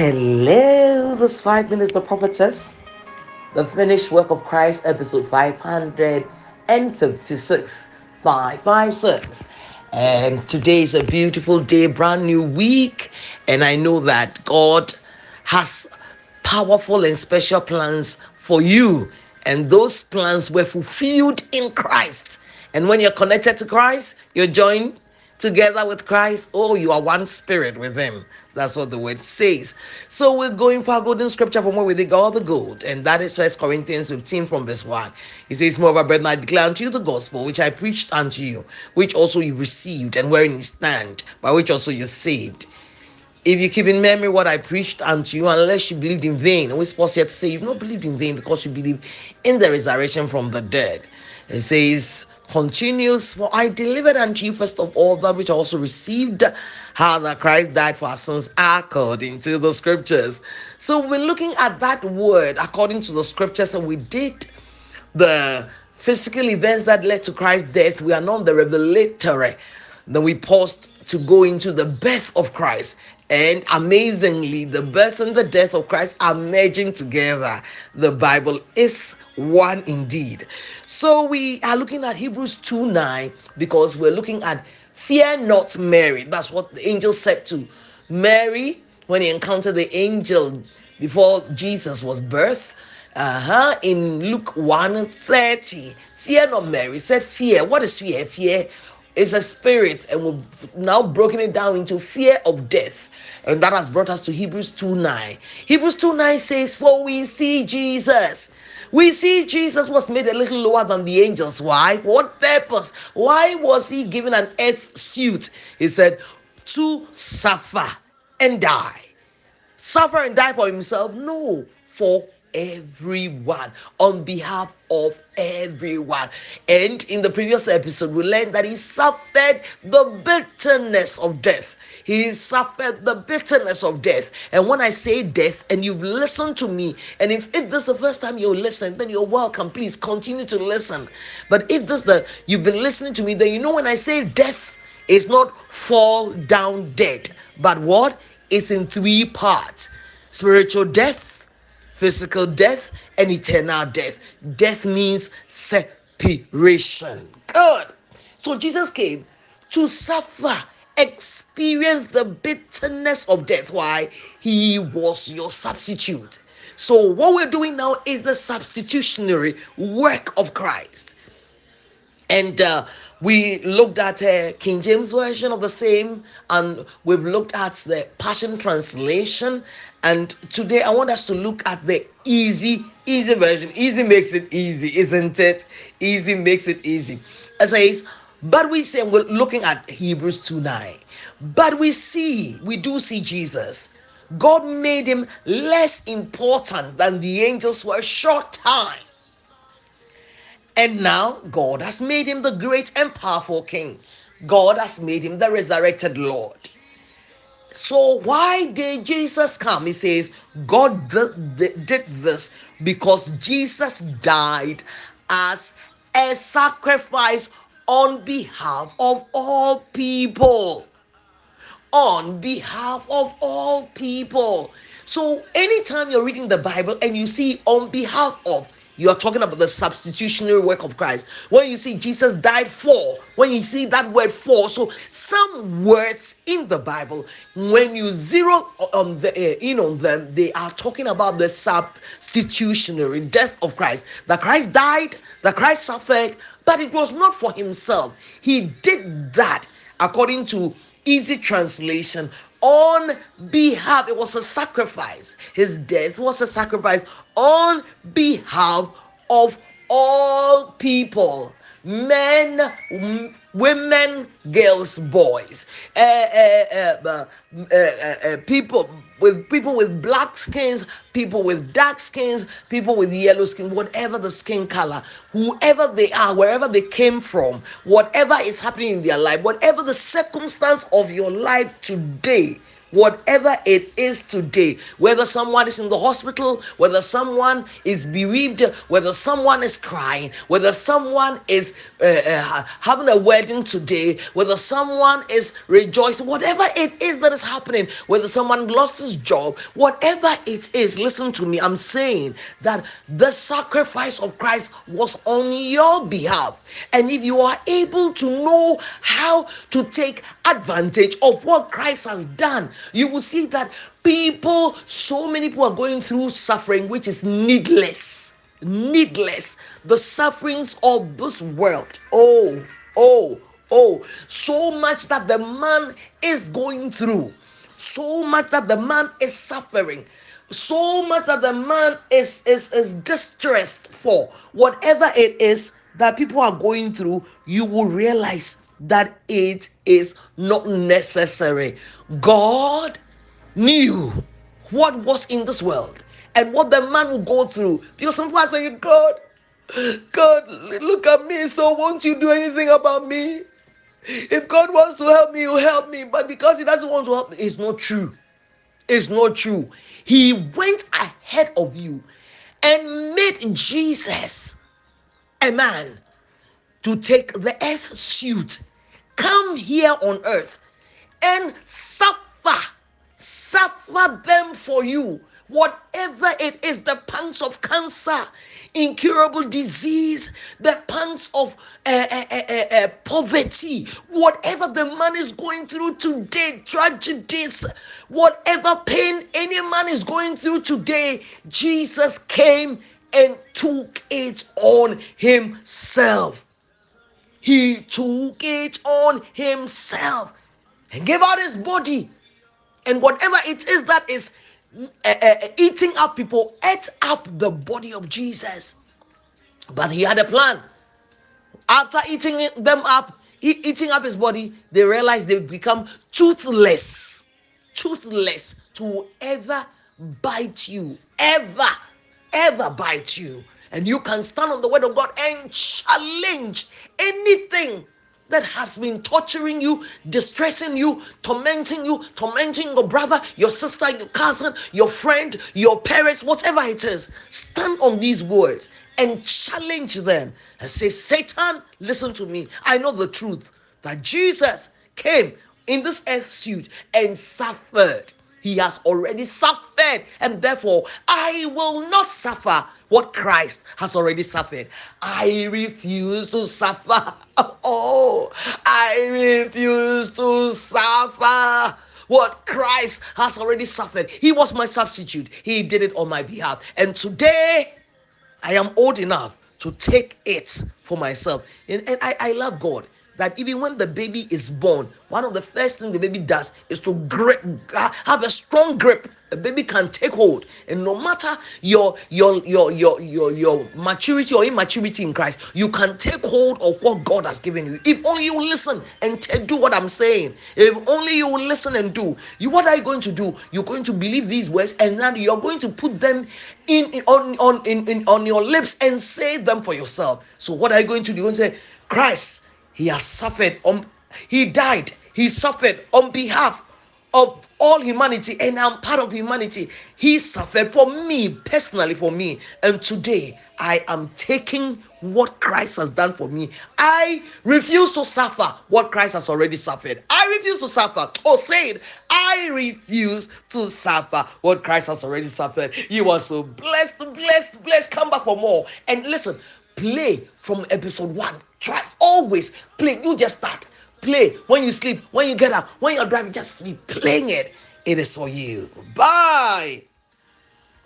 Hello, this five minutes the prophetess, the finished work of Christ, episode 556. 556. And today is a beautiful day, brand new week. And I know that God has powerful and special plans for you. And those plans were fulfilled in Christ. And when you're connected to Christ, you're joined together with Christ. Oh, you are one spirit with Him. That's what the word says. So we're going for a golden scripture from where we dig all the gold, and that is First Corinthians 15 from verse 1. He says, Moreover, brethren, I declare unto you the gospel which I preached unto you, which also you received, and wherein you stand, by which also you're saved. If you keep in memory what I preached unto you, unless you believed in vain, we're supposed to say you've not believed in vain because you believe in the resurrection from the dead. It says, continues, For I delivered unto you first of all that which I also received, how that Christ died for our sins according to the scriptures. So we're looking at that word according to the scriptures, and we did the physical events that led to Christ's death. We are not the revelatory. Then we paused to go into the birth of Christ. And amazingly, the birth and the death of Christ are merging together. The Bible is one indeed. So we are looking at Hebrews 2 9 because we're looking at fear not Mary. That's what the angel said to Mary when he encountered the angel before Jesus was birthed. Uh-huh. In Luke 1 30. Fear not Mary. said fear. What is fear? Fear is a spirit, and we've now broken it down into fear of death. And that has brought us to Hebrews 2 9. Hebrews 2 9 says, For we see Jesus we see Jesus was made a little lower than the angels. Why? What purpose? Why was he given an earth suit? He said, to suffer and die. Suffer and die for himself? No, for everyone, on behalf of everyone. And in the previous episode, we learned that he suffered the bitterness of death. He suffered the bitterness of death. And when I say death, and you've listened to me, and if, if this is the first time you're listening, then you're welcome. Please continue to listen. But if this the you've been listening to me, then you know when I say death, it's not fall down dead, but what? It's in three parts spiritual death physical death and eternal death. Death means separation. Good. So Jesus came to suffer, experience the bitterness of death. Why? He was your substitute. So, what we're doing now is the substitutionary work of Christ. And uh, we looked at a King James version of the same, and we've looked at the Passion Translation. And today I want us to look at the easy, easy version. Easy makes it easy, isn't it? Easy makes it easy. It says, but we say we're looking at Hebrews 2 9. But we see, we do see Jesus. God made him less important than the angels for a short time. And now God has made him the great and powerful king. God has made him the resurrected Lord. So, why did Jesus come? He says, God did this because Jesus died as a sacrifice on behalf of all people. On behalf of all people. So, anytime you're reading the Bible and you see on behalf of, you are talking about the substitutionary work of Christ. When you see Jesus died for, when you see that word for, so some words in the Bible, when you zero on the uh, in on them, they are talking about the substitutionary death of Christ. That Christ died, that Christ suffered, but it was not for himself. He did that according to easy translation on behalf it was a sacrifice. His death was a sacrifice on behalf of all people men women girls boys. Uh, uh, uh, people with people with black skins, people with dark skins, people with yellow skin, whatever the skin color, whoever they are, wherever they came from, whatever is happening in their life, whatever the circumstance of your life today, whatever it is today, whether someone is in the hospital, whether someone is bereaved, whether someone is crying, whether someone is uh, uh, having a wedding today, whether someone is rejoicing, whatever it is that is happening, whether someone lost his job, whatever it is, listen to me. I'm saying that the sacrifice of Christ was on your behalf. And if you are able to know how to take advantage of what Christ has done, you will see that people, so many people are going through suffering which is needless. Needless. The sufferings of this world. Oh, oh, oh. So much that the man is going through. So much that the man is suffering so much that the man is is is distressed for whatever it is that people are going through you will realize that it is not necessary god knew what was in this world and what the man would go through. Because some people are saying, God, God, look at me, so won't you do anything about me? If God wants to help me, He'll help me. But because He doesn't want to help me, it's not true. It's not true. He went ahead of you and made Jesus a man to take the earth suit, come here on earth and suffer suffer them for you. Whatever it is, the pangs of cancer, incurable disease, the pangs of uh, uh, uh, poverty, whatever the man is going through today, tragedies, whatever pain any man is going through today, Jesus came and took it on himself. He took it on himself and gave out his body and whatever it is that is uh, uh, eating up people ate up the body of Jesus. But he had a plan. After eating them up, eating up his body, they realized they become toothless. Toothless to ever bite you, ever, ever bite you. And you can stand on the word of God and challenge anything that has been torturing you, distressing you, tormenting you, tormenting your brother, your sister, your cousin, your friend, your parents, whatever it is, stand on these words and challenge them and say, Satan, listen to me. I know the truth that Jesus came in this earth suit and suffered. He has already suffered, and therefore I will not suffer what Christ has already suffered. I refuse to suffer. Oh, I refuse to suffer what Christ has already suffered. He was my substitute, He did it on my behalf. And today, I am old enough to take it for myself. And, and I, I love God that even when the baby is born, one of the first things the baby does is to grip, have a strong grip. A baby can take hold, and no matter your your your your your your maturity or immaturity in Christ, you can take hold of what God has given you. If only you listen and t- do what I'm saying. If only you listen and do. You what are you going to do? You're going to believe these words, and then you're going to put them in, on on in, in on your lips and say them for yourself. So what are you going to do? You're going to say, Christ he has suffered on he died, he suffered on behalf of all humanity, and I'm part of humanity. He suffered for me, personally for me. And today I am taking what Christ has done for me. I refuse to suffer what Christ has already suffered. I refuse to suffer. Oh, say it. I refuse to suffer what Christ has already suffered. You are so blessed, blessed, blessed. Come back for more. And listen, play from episode one Try always play. You just start. Play when you sleep, when you get up, when you're driving, just be playing it. It is for you. Bye.